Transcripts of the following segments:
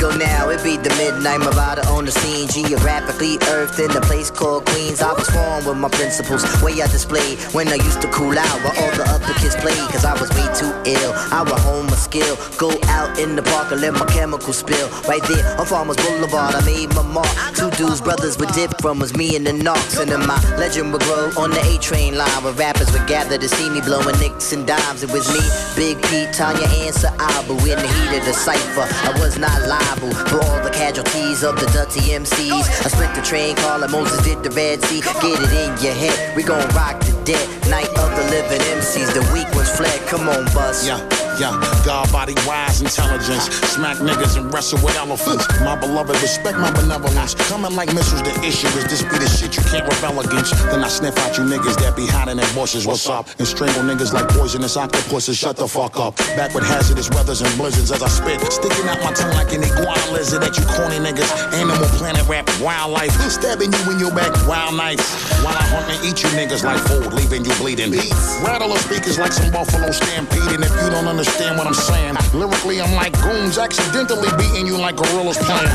ago now, it be the midnight Marauder on the scene. Geographically earthed in a place called Queens. I was formed with my principles, way I displayed when I used to cool out while all the other kids played. Cause I was way too ill. I would hone my skill, go out in the park and let my chemicals spill. Right there on Farmers Boulevard, I made my mark. Two dudes, brothers would dip from was me and the Knox. And then my legend would grow on the A train line where rappers would gather to see me blowing nicks and dimes. It was me, Big Pete, Tanya, and Alba in the heat of the cipher. I was not liable all the casualties of the dirty MCs. I split the train car like Moses did the Red Sea. Get it in your head, we gon' rock the dead. Night of the living MCs, the weak ones fled. Come on, bus. Yeah. Yeah, God body wise intelligence. Smack niggas and wrestle with elephants. My beloved, respect my benevolence. Coming like missiles, the issue is this be the shit you can't rebel against. Then I sniff out you niggas that be hiding in bushes. What's up? And strangle niggas like poisonous octopuses. Shut the fuck up. Back with hazardous weathers and blizzards as I spit. Sticking out my tongue like an iguana lizard at you corny niggas. Animal planet rap wildlife. Stabbing you in your back wild nights. While I hunt and eat you niggas like food, leaving you bleeding. Rattle the speakers like some buffalo stampeding. If you don't understand, understand what I'm saying. Lyrically, I'm like goons accidentally beating you like gorillas playing.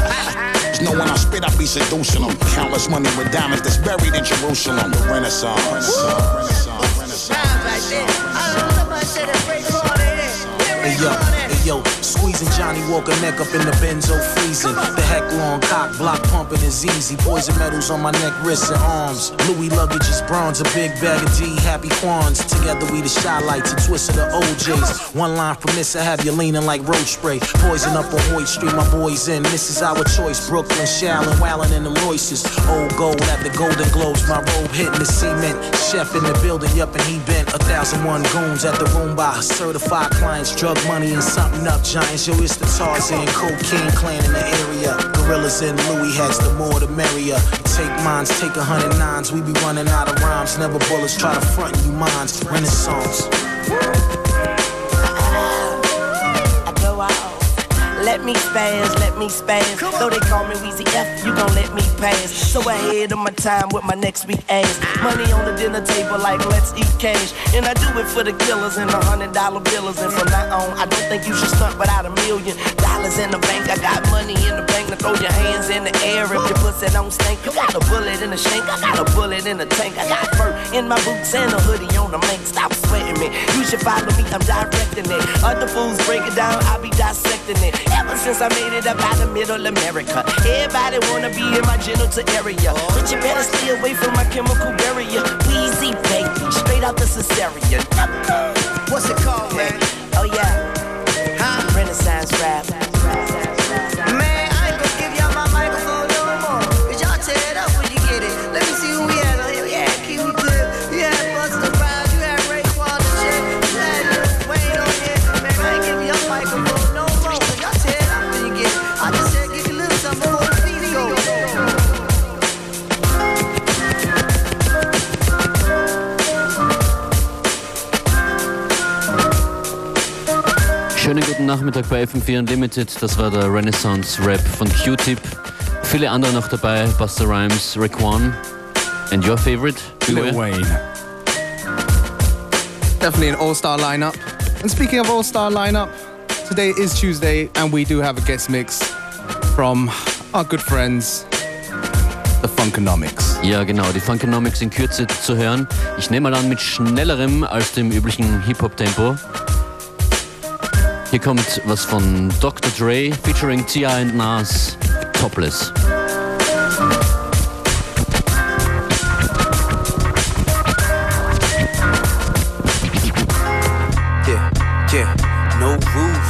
Just know when I spit, I be seducing them. Countless money with diamonds that's buried in Jerusalem. The Renaissance. Renaissance. Renaissance. Hey yo, hey yo, squeezing Johnnie Walker neck up in the benzo freezing. The heck long cock block pumping is easy. Poison medals on my neck, wrists, and arms. Louis luggage is bronze, a big bag of D, happy Quans. Together we the shy lights, a twist of the OJs. One line from this, I have you leaning like road spray. Poison up on Hoyt Street, my boys in. This is our choice. Brooklyn, Shallon, Wallin, and them Royces. Old gold at the Golden Globes, my robe hitting the cement. Chef in the building, yup, and he bent a thousand one goons at the room by certified clients. Drug money and something up giants. Yo, it's the Tarzan cocaine clan in the area. Gorillas and Louis hats, the more the merrier. Take mines, take a hundred nines. We be running out of rhymes. Never bullets try to front you minds. Renaissance. Me spaz, let me spaz. Though they call me Weezy F, you gon' let me pass. So ahead of my time with my next week ass. Money on the dinner table like let's eat cash. And I do it for the killers and the hundred dollar billers. And from now on, I don't think you should stunt without a million dollars in the bank. I got money in the bank to throw your hands in the air if your pussy don't stink. You got a bullet in the shank, I got a bullet in the tank. I got fur in my boots and a hoodie on the mink. Stop sweating me. You should follow me, I'm directing it. Other fools break it down, I be dissecting it. Ever since I made it up out of middle America, everybody wanna be in my genital area. But you better stay away from my chemical barrier. Weezy baby, straight out the cesarean. What's it called, man? Oh yeah, Huh? Renaissance rap. Nachmittag bei FM4 Unlimited. Das war der Renaissance Rap von Q-Tip. Viele andere noch dabei: Buster Rhymes, Rick One. And your favorite? Lil? Wayne. Definitely an all-star lineup. And speaking of all-star lineup, today is Tuesday and we do have a guest mix from our good friends, the Funkonomics. Ja, genau. Die Funkonomics in Kürze zu hören. Ich nehme mal an, mit schnellerem als dem üblichen Hip-Hop-Tempo. Hier kommt was von Dr. Dre featuring Tia and Nas, Topless. Yeah, yeah, no roof.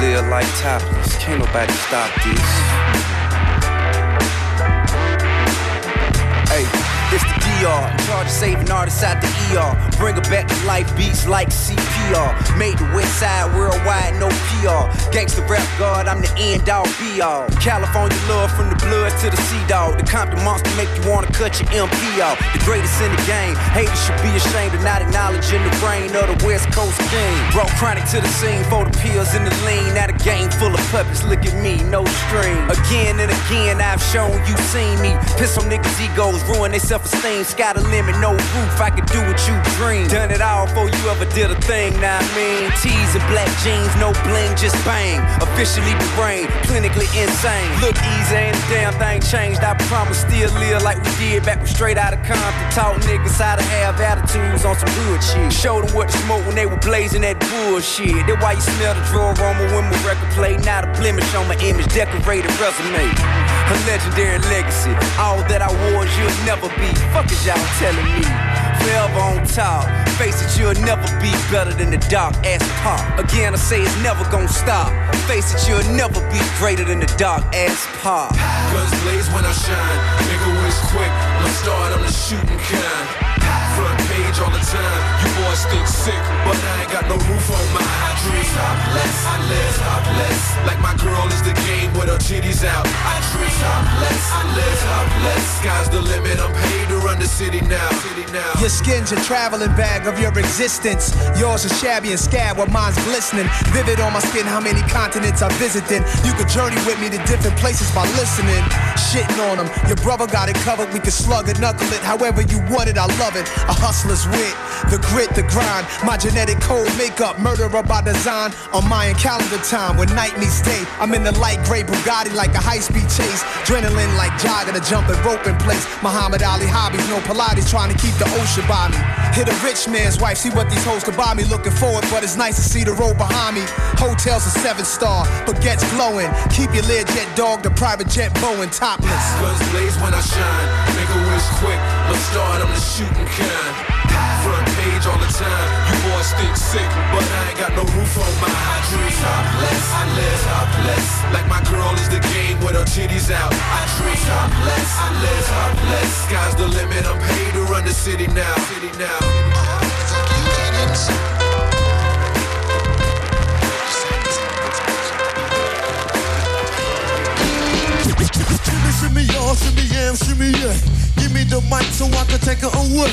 Live like topless, can't nobody stop this. DR, in charge of saving artists out the ER. Bring her back to life, beats like CPR. Made the West Side worldwide, no PR. Gangsta rap god, I'm the end all be all. California love from the blood to the sea dog. The Compton monster make you wanna cut your MP off. The greatest in the game, haters should be ashamed of not acknowledging the brain of the West Coast king. Brought chronic to the scene for the pills and the lean. Now the game full of puppets, look at me, no string. Again and again, I've shown you seen me. Piss on niggas' egos, ruin their self esteem. Got a limit, no roof. I could do what you dream. Done it all before you ever did a thing. Now I mean, tees and black jeans, no bling, just bang. Officially brain, clinically insane. Look easy, ain't a damn thing changed. I promise, still live like we did back when straight out of Compton. Taught niggas how to have attitudes on some good shit. Showed them what to smoke when they were blazing that bullshit. That's why you smell the draw aroma when my record play. Not a blemish on my image, decorated resume. A legendary legacy. All that I was, you'll never be. Fuck is y'all telling me? Forever on top. Face it, you'll never be better than the dark ass pop. Again, I say it's never gonna stop. Face it, you'll never be greater than the dark ass pop. Guns blaze when I shine. Nigga wish quick. Let's start on the shooting kind. Front page all the time. You boys think sick, but I ain't got no roof on my I dream. Topless, I live topless. Like my girl is the game with her titties out. I dream topless, I live topless. Sky's the limit. I'm paid to run the city now. City now. Your skin's a traveling bag of your existence. Yours is shabby and scab, while mine's glistening. Vivid on my skin, how many continents I visited. You could journey with me to different places by listening. Shitting on them. Your brother got it covered. We can slug it, knuckle it, however you want it. I love A hustler's wit, the grit, the grind. My genetic code makeup, murderer by design. On Mayan calendar time, when night meets day. I'm in the light gray Bugatti like a high speed chase. Adrenaline like jogging, a jumping rope in place. Muhammad Ali hobbies, no Pilates, trying to keep the ocean by me. Hit a rich man's wife, see what these hoes could buy me. Looking forward, but it's nice to see the road behind me. Hotels a seven star, but gets glowing. Keep your Learjet dog, the private jet Boeing topless. Guns blaze when I shine. Nigga wish quick. Let's start on the shooting kind. Front page all the time. You boys think sick, but I ain't got no roof on my dream. Topless, I live topless. Like my girl is the game with her titties out. I dream topless, I live topless. Sky's the limit. I'm paid to run the city now. City now. Shimmy, shimmy, y'all, shimmy, yam, shimmy, yeah. Give me the mic so I can take it away.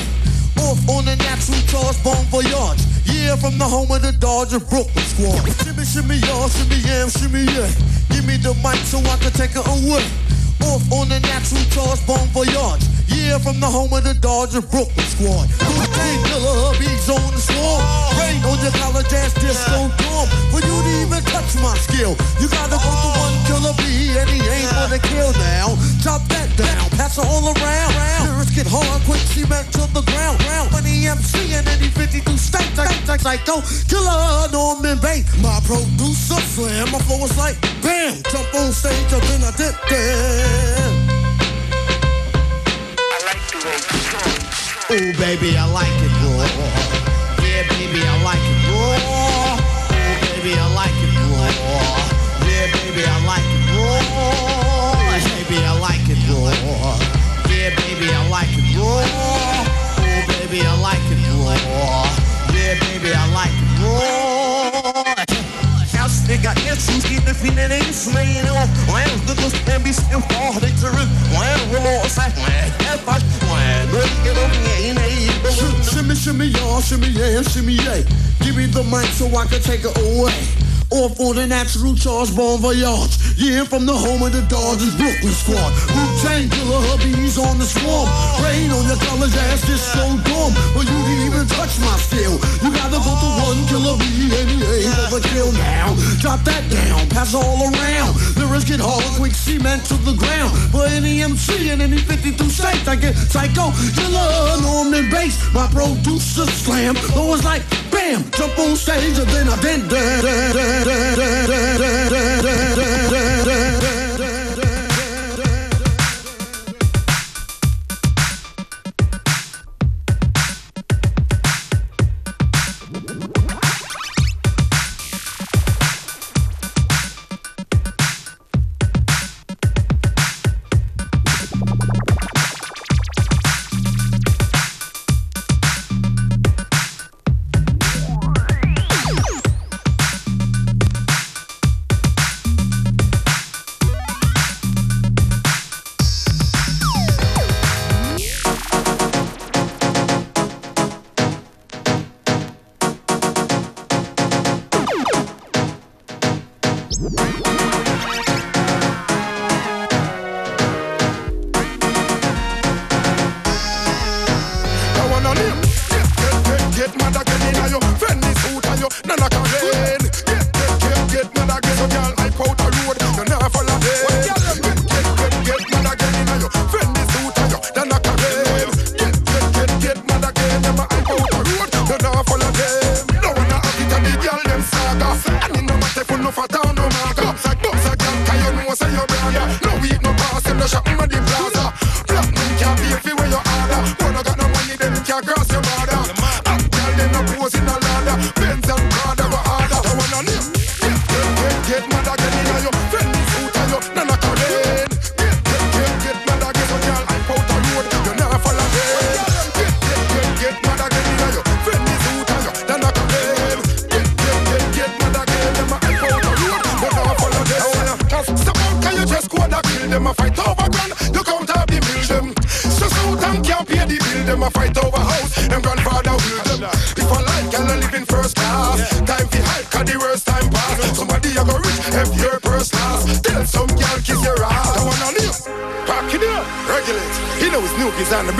Off on the natural charge, bon voyage. Yeah, from the home of the Dodger Brooklyn squad. Shimmy, shimmy, y'all, shimmy, yam, shimmy, yeah. Give me the mic so I can take it away. Off on the natural charge, bon voyage. Yeah, from the home of the Dodger Brooklyn squad. Lieutenant Killer Hubby's on oh, the swarm. Rain on your college ass disco dorm. For you to even touch my skill, you gotta go to one killer B, and he ain't gonna kill now. Chop that down, pass it all around. Lyrics get hard, quick cement to the ground. Round when he MC and he 52 states. Like, like psycho, killer Norman Bates. My producer slam, my flow was like bam. Jump on stage, and then I did that. Oh baby, I like it raw. Yeah, baby, I like it raw. Oh baby, I like it raw. Yeah, baby, I like it raw. Oh baby, I like it raw. Yeah, baby, I like it raw. Oh baby, I like it raw. Yeah, baby, I like it raw. Nigga, issues, the feeling ain't slaying oh, off. When the good can be still fall, they turn. When remorse, I if I when look at them, yeah, ain't Shimmy, shimmy, y'all, shimmy, yeah, shimmy, yeah. Give me the mic so I can take it away. Off on the natural charge, bon voyage. Yeah, from the home of the Dodgers Brooklyn squad. Wu-Tang Killer hubbies on the swarm. Rain on your college ass, disco dorm. For you to even touch my skill, you gotta go to one killer B and he ain't never kill now. Drop that down, pass all around. Lyrics get hard, quick cement to the ground. For any MC and any 52 states, I get psycho, killer, Norman Bates. My producer slam, always like bam, jump on stage and then I did For town no matter. Box a, box a, girl, cause you know say you're brother. No weak, no pass, you no shot, my the.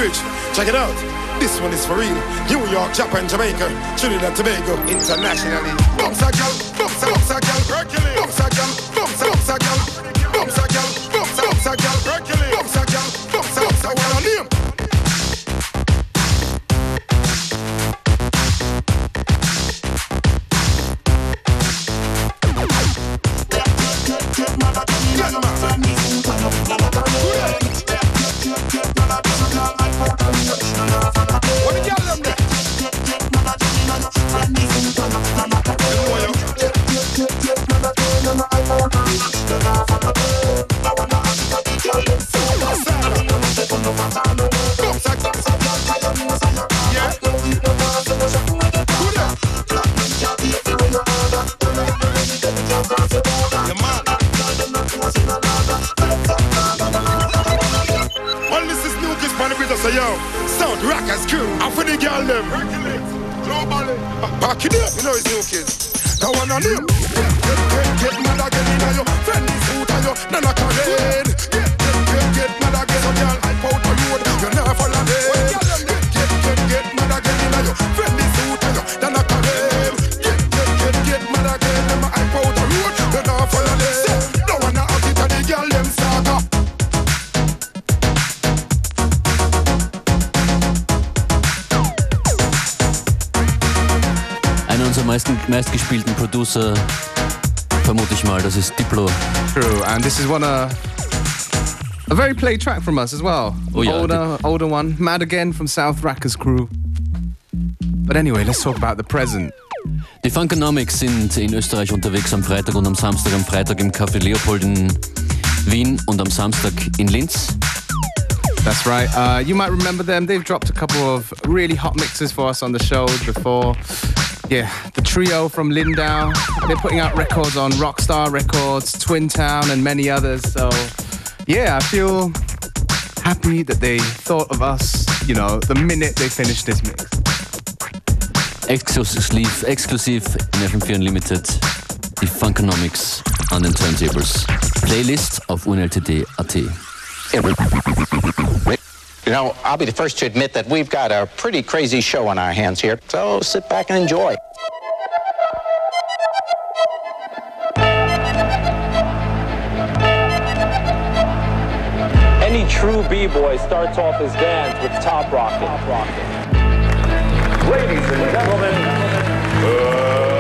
Bridge. Check it out. This one is for real. New York, Japan, Jamaica, Trinidad, Tobago, internationally. Bumps a girl, bumps a bumps a girl, Back it up, you know it's new kids. Now one on them. Get, get, get, mad again in your friendly suit and your nana Karen. Meistgespielten Producer, vermute ich mal, das ist Diplo. True, and this is one uh, a very played track from us as well. Oh, yeah, older, older one. Mad again from South Rackers crew. But anyway, let's talk about the present. Die Funkonomics sind in Österreich unterwegs am Freitag und am Samstag. Am Freitag im Café Leopold in Wien und am Samstag in Linz. That's right. Uh, you might remember them. They've dropped a couple of really hot mixes for us on the show before. Yeah, the trio from Lindau. They're putting out records on Rockstar Records, Twin Town, and many others. So, yeah, I feel happy that they thought of us, you know, the minute they finished this mix. Exclusive, exklusiv in FM4 Unlimited. Die Funkonomics an den Turntables. Playlist auf unltd.at. You know, I'll be the first to admit that we've got a pretty crazy show on our hands here, so sit back and enjoy. Any true b-boy starts off his dance with top rocking. Ladies and gentlemen, uh,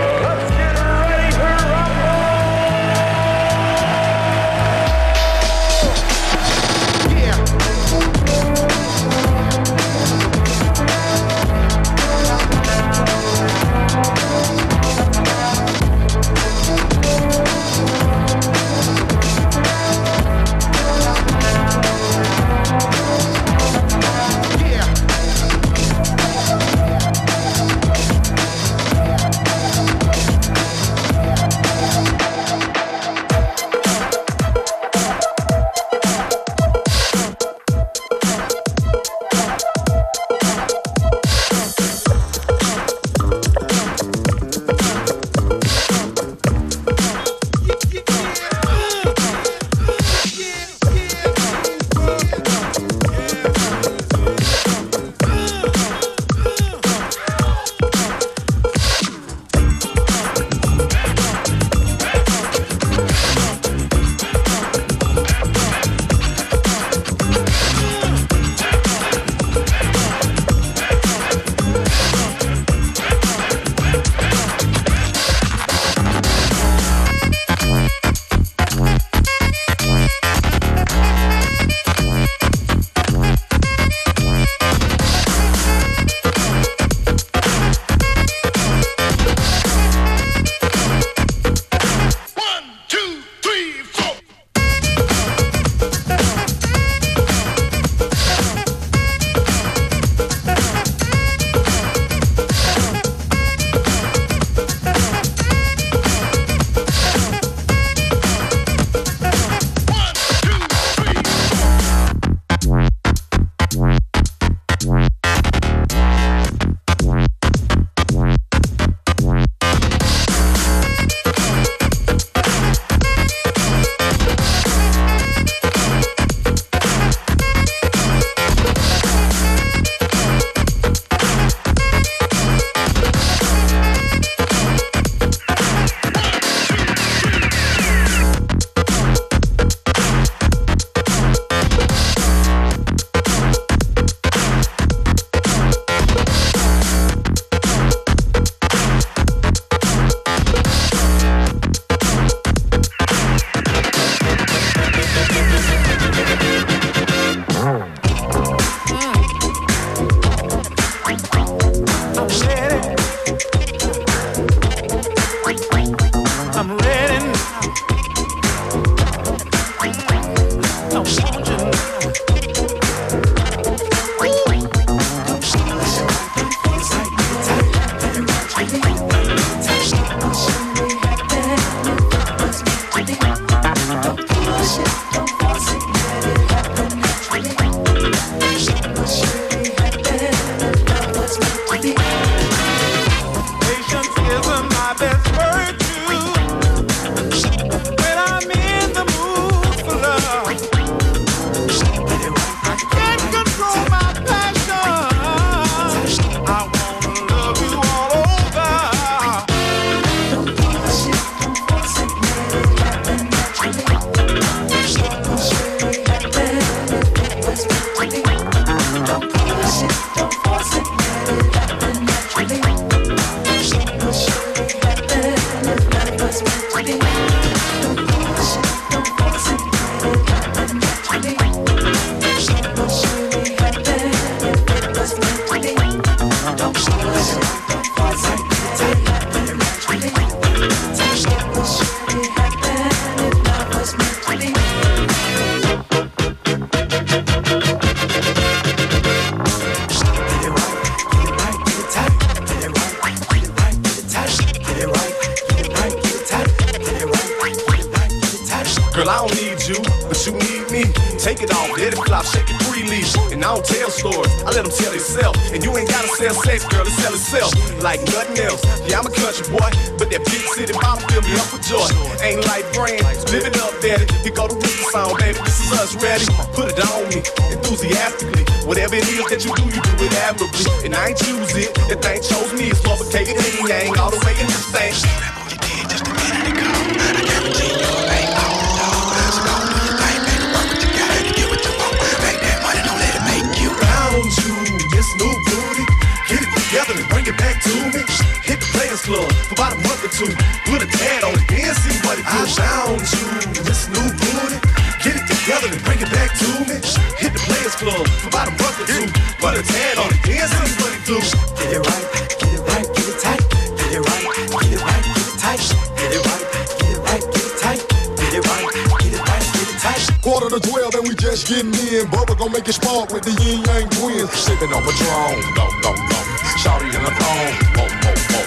getting in, but we're gonna make it spark with the ying yang twins. Sipping on Patron, no, no, no. Shouty in the thong, ho, ho, ho.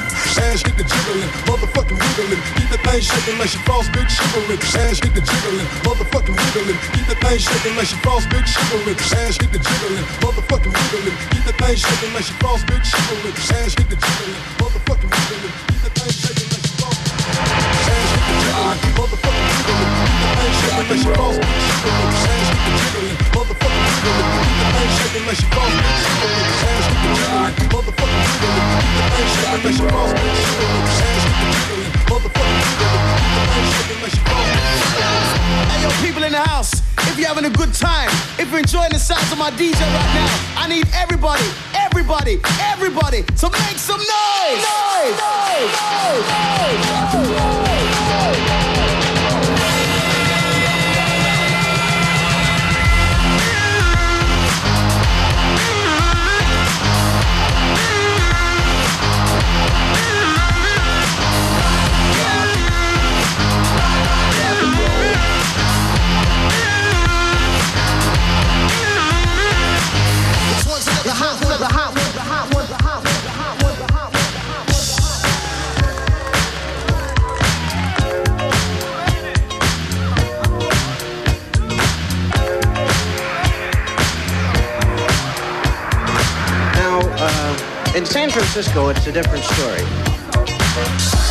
Ass get the jiggling, motherfucking wiggling. Keep the thing shaking like she frost big shivering. Ass hit the jiggling, motherfucking wiggling. Keep the thing shaking like she frost big shivering. Ass hit the jiggling, motherfucking wiggling. Keep the thing shaking like she frost big shivering. Ass hit the jiggling, motherfucking wiggling. Keep the thing shaking like she frost big shivering. Ass get the jiggling, motherfucking wiggling. Keep the thing shaking like she frost big shivering you Hey yo, people in the house. If you're having a good time, if you're enjoying the sounds of my DJ right now, I need everybody, everybody, everybody to make some! Noise! Noise! Noise! noise, noise, noise, noise, noise, noise, noise. Francisco, it's a different story.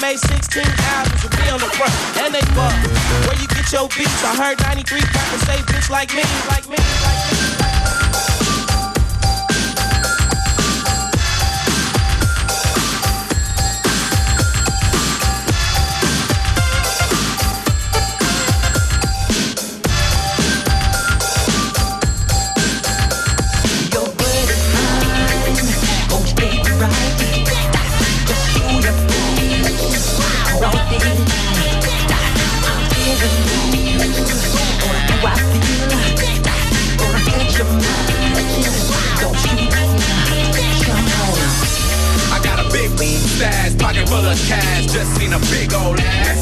Made 16 albums with me on the front, and they bust. Where you get your beats? I heard 93 rappers say bitch like me, like me, like me. Stash, pocket full of cash, just seen a big old ass.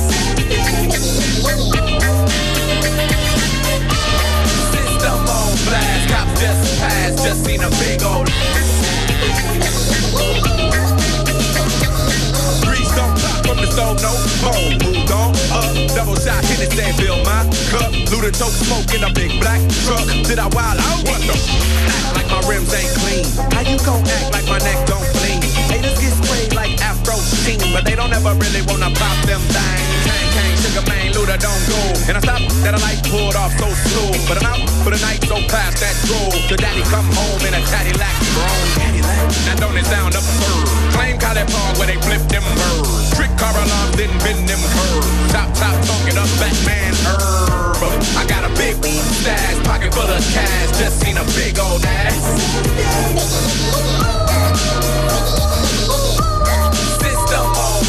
System on blast, cops just passed, just seen a big old ass. Grease don't pop from the stove, no phone. Moved on up, double shot, hit it, say fill my cup. Luda tote smoke in a big black truck. Did I wild out? What the? Act like my rims ain't clean. How you gon' act like my neck don't clean? Like Afro team, but they don't ever really wanna pop them things. Kang, kang, sugar man, Luda don't go. And I stopped that I like pulled off so slow. But I'm out for the night, so past that drove. The daddy come home in a Cadillac grown. Now don't it sound absurd? Claim College Park where they flip them birds. Trick car alarms didn't bend them curves. Top, top, talking up Batman herb. I got a big stash, pocket full of cash. Just seen a big old ass.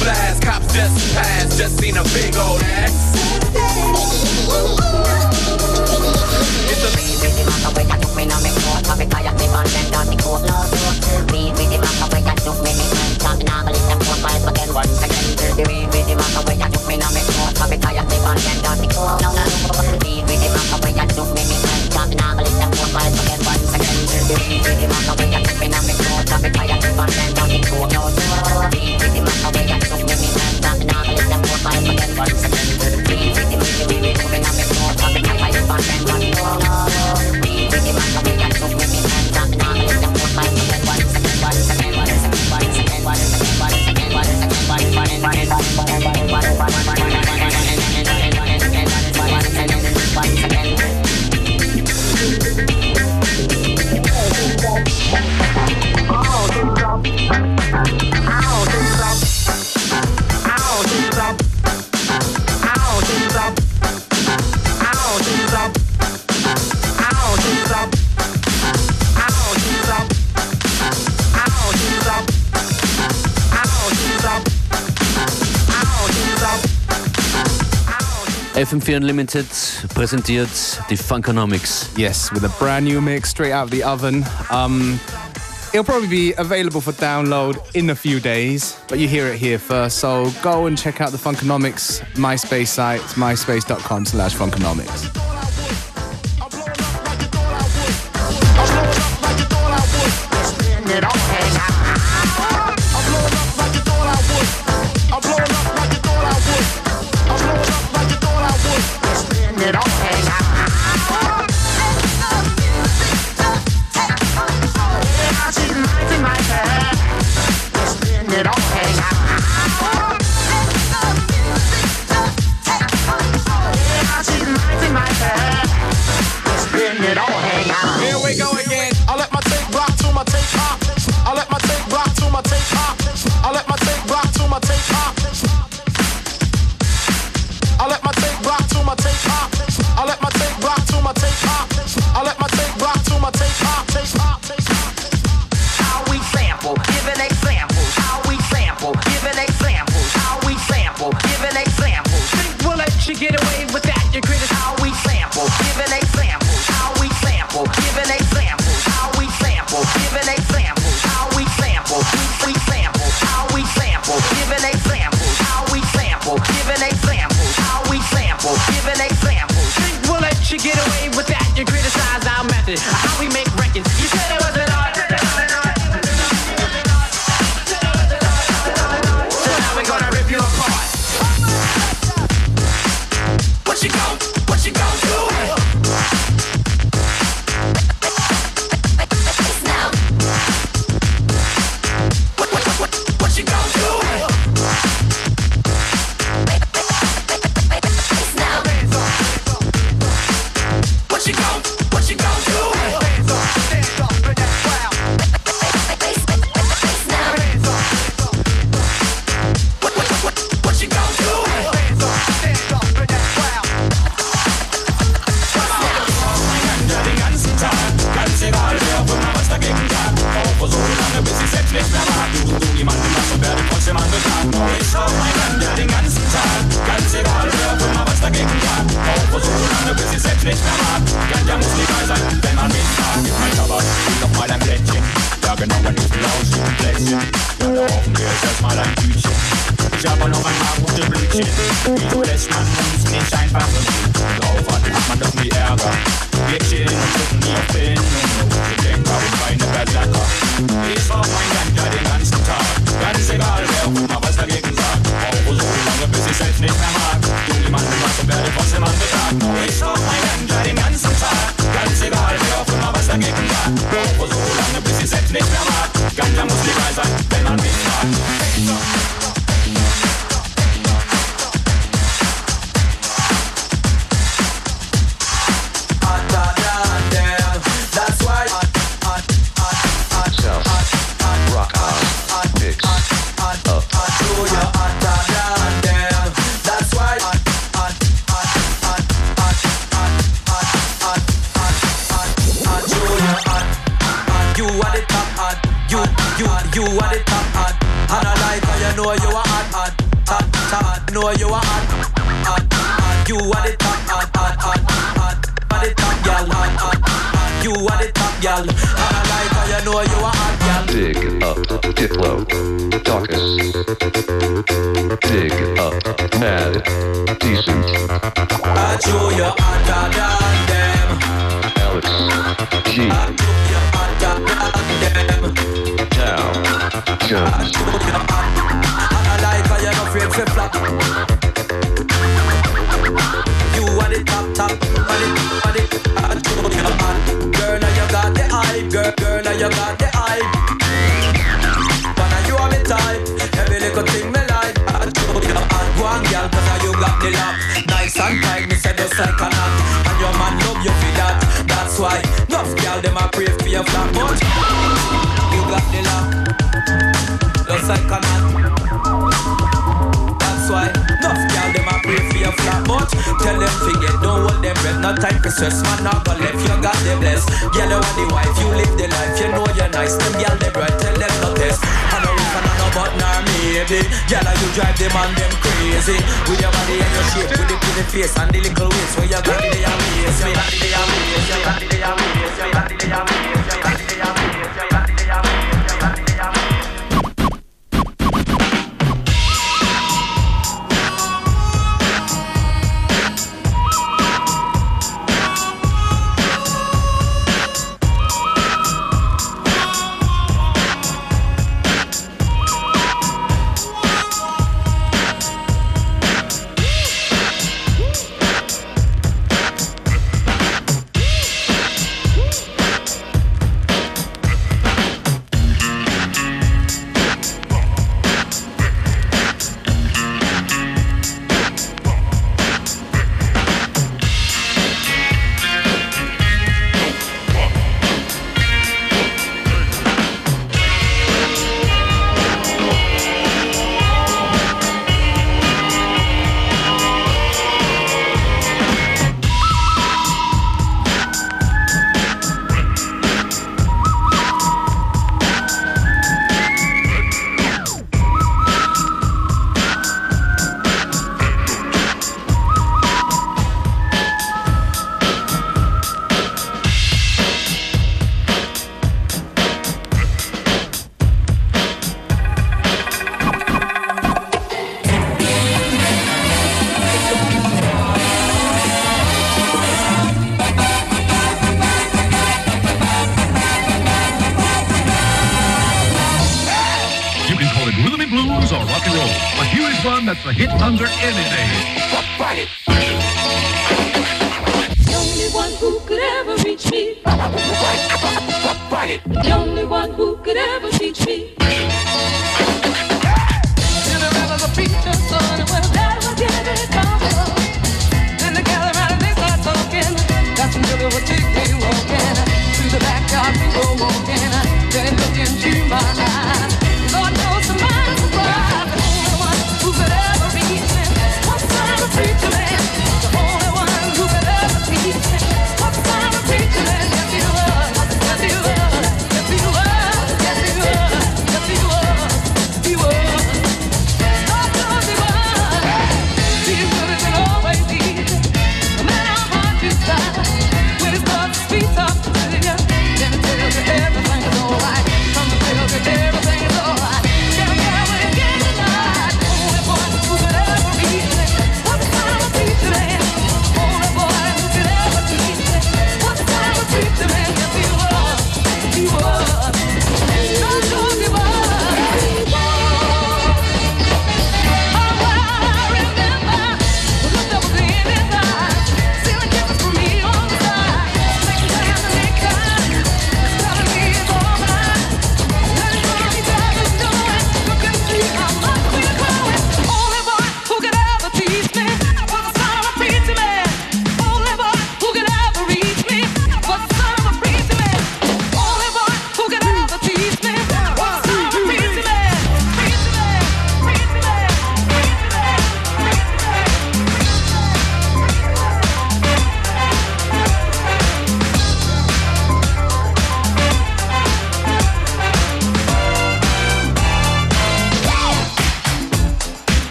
Blast, cops just passed, just seen a big old ass. It's a FM4 Unlimited präsentiert die Funkonomics. Yes, with a brand new mix straight out of the oven. Um, it'll probably be available for download in a few days, but you hear it here first. So go and check out the Funkonomics MySpace site. Myspace.com slash Funkonomics. Are the top gal. You are the top gal. And I like how you know you are hot, gal. Dig up Diplo Dawkins Dig up Mad Decent I show you hotter than them. Alex G Hotter than them. Down Jones I like how you're not afraid to flop. You are the top, top, are the, are the, I told you, man. Girl, now you got the hype, girl, girl, now you got the hype. But now you are the type, every little thing me like. I told you, man. Go on, girl, cause now you got the love. Nice and tight, me say just like a knot. And your man love you for that. That's why, enough girl, them a pray for your flat, but you got the love. Just like a knot. But tell them forget, don't hold them breath. No time for stress, man not go left. You got the bless. Girl you want the wife, you live the life. You know you're nice, them girl they bright Tell them no test. I know if I know but nor maybe. Girl you drive them and them crazy. With your body and your shape With the pretty face and the little waist. Where you got the day amaze me the day amaze me the day amaze me the amaze me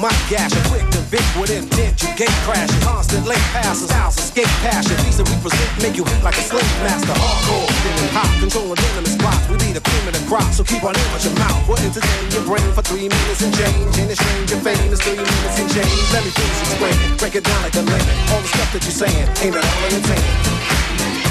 might gash it. Quick to Vic with intent, you gate crashing. Constant late passes, house escape passion. These that we present make you hit like a slave master. Hardcore, feeling hot, controlling venomous spots. We lead a cream of the crop, so keep on in with your mouth. We'll entertain your brain for three minutes and change. And exchange your fame is three minutes and change. Let me finish explaining. Break it down like a lemon. All the stuff that you're saying ain't at all entertaining.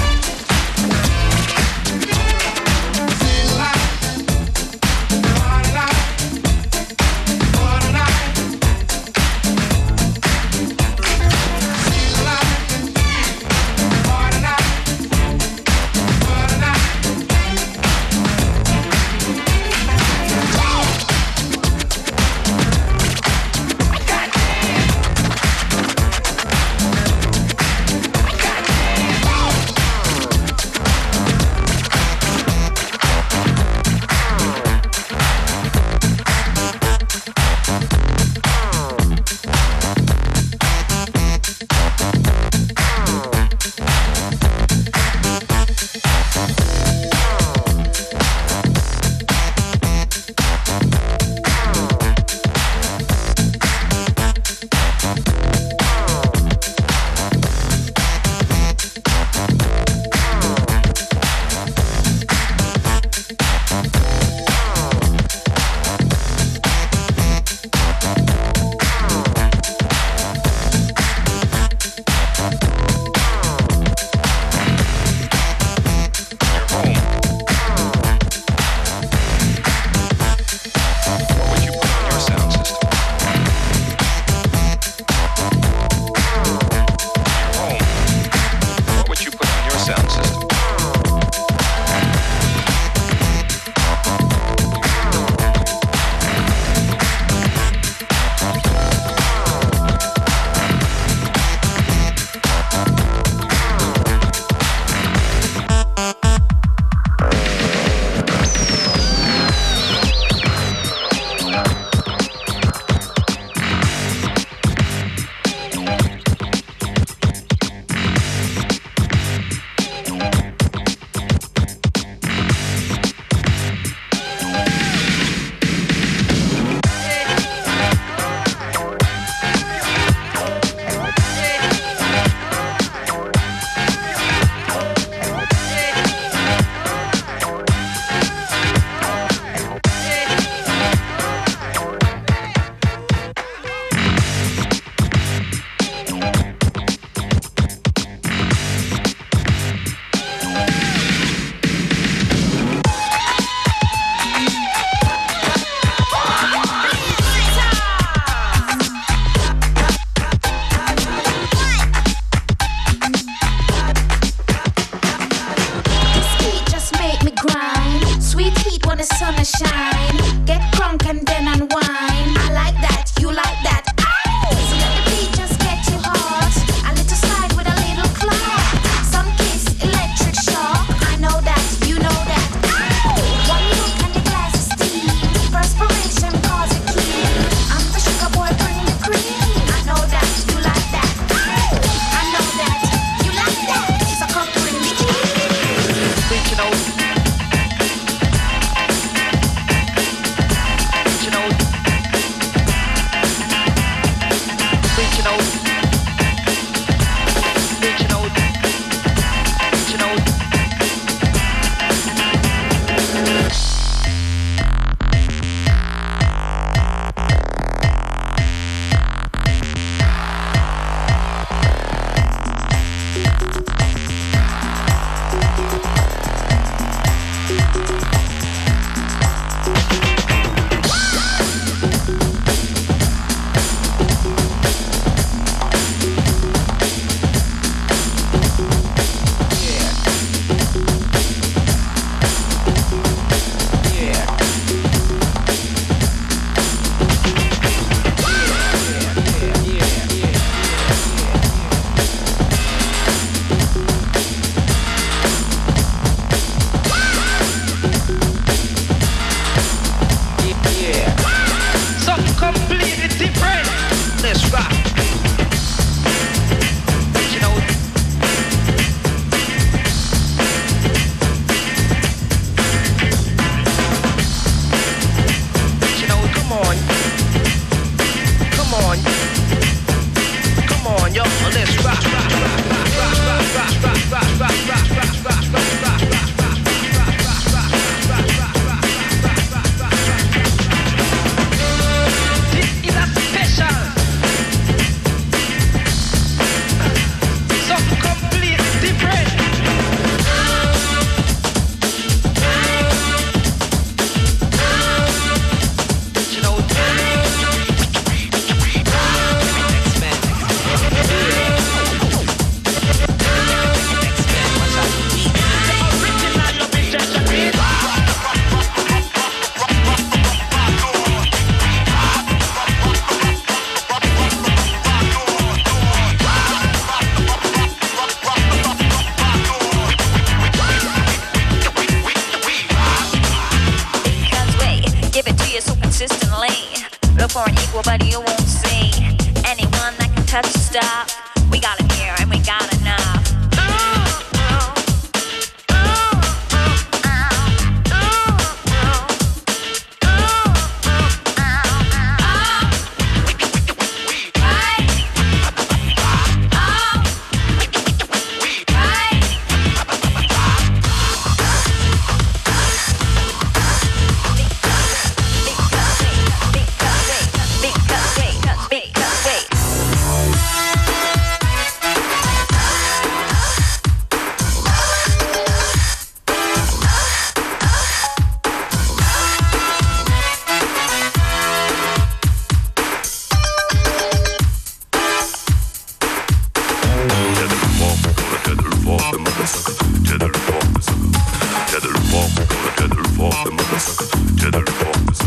motherfuckers.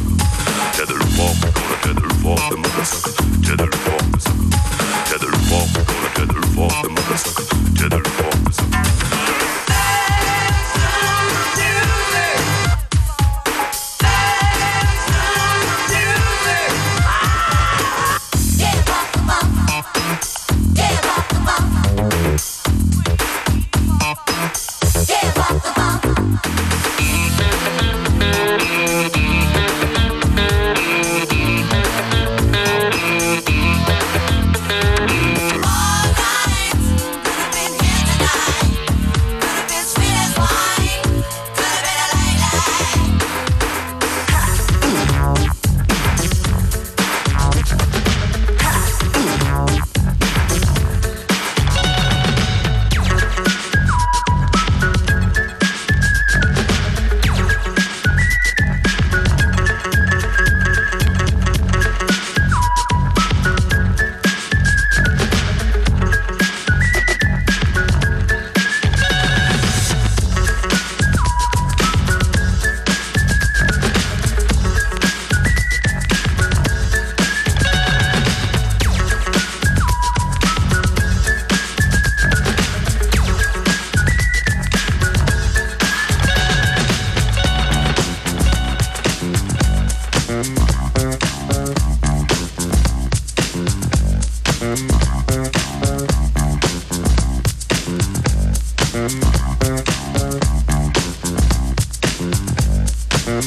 Tether walk, gonna tether walk the motherfuckers.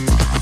Bye.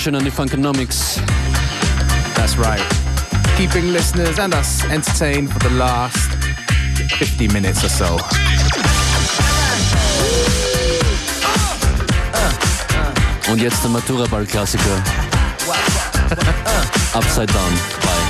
Großes Dankeschön an die Funkonomics. That's right. Keeping listeners and us entertained for the last 50 minutes or so. Und jetzt der Matura-Ball-Klassiker. Upside Down. Bye.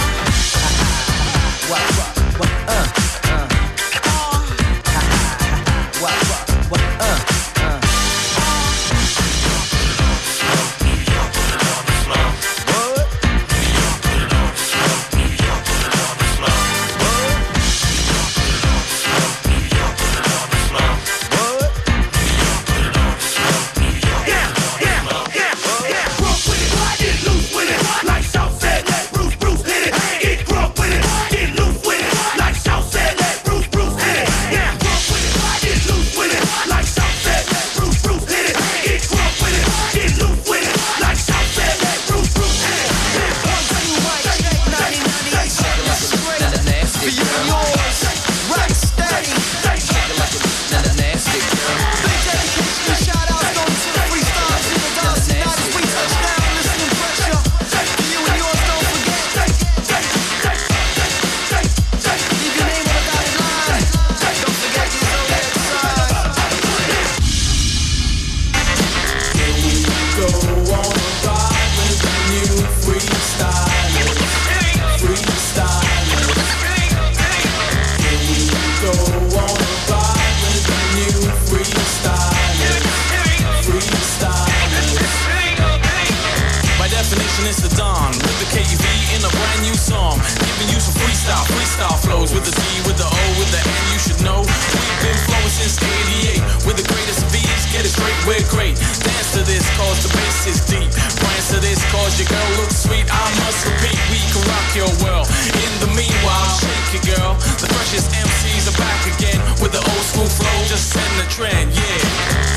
it's the Don with the KV in a brand new song. Giving you some freestyle, freestyle flows with the D, with the O, with the N. You should know we've been flowing since '88. We're the greatest beats. get it straight, we're great. Dance to this, cause the bass is deep. Dance to this, cause your girl looks sweet. I must repeat, we can rock your world. In the meanwhile, shake it, girl. The freshest MCs are back again with the old school flow, just setting the trend, yeah.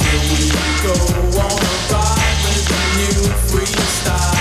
Here we go on a ride with a new freestyle.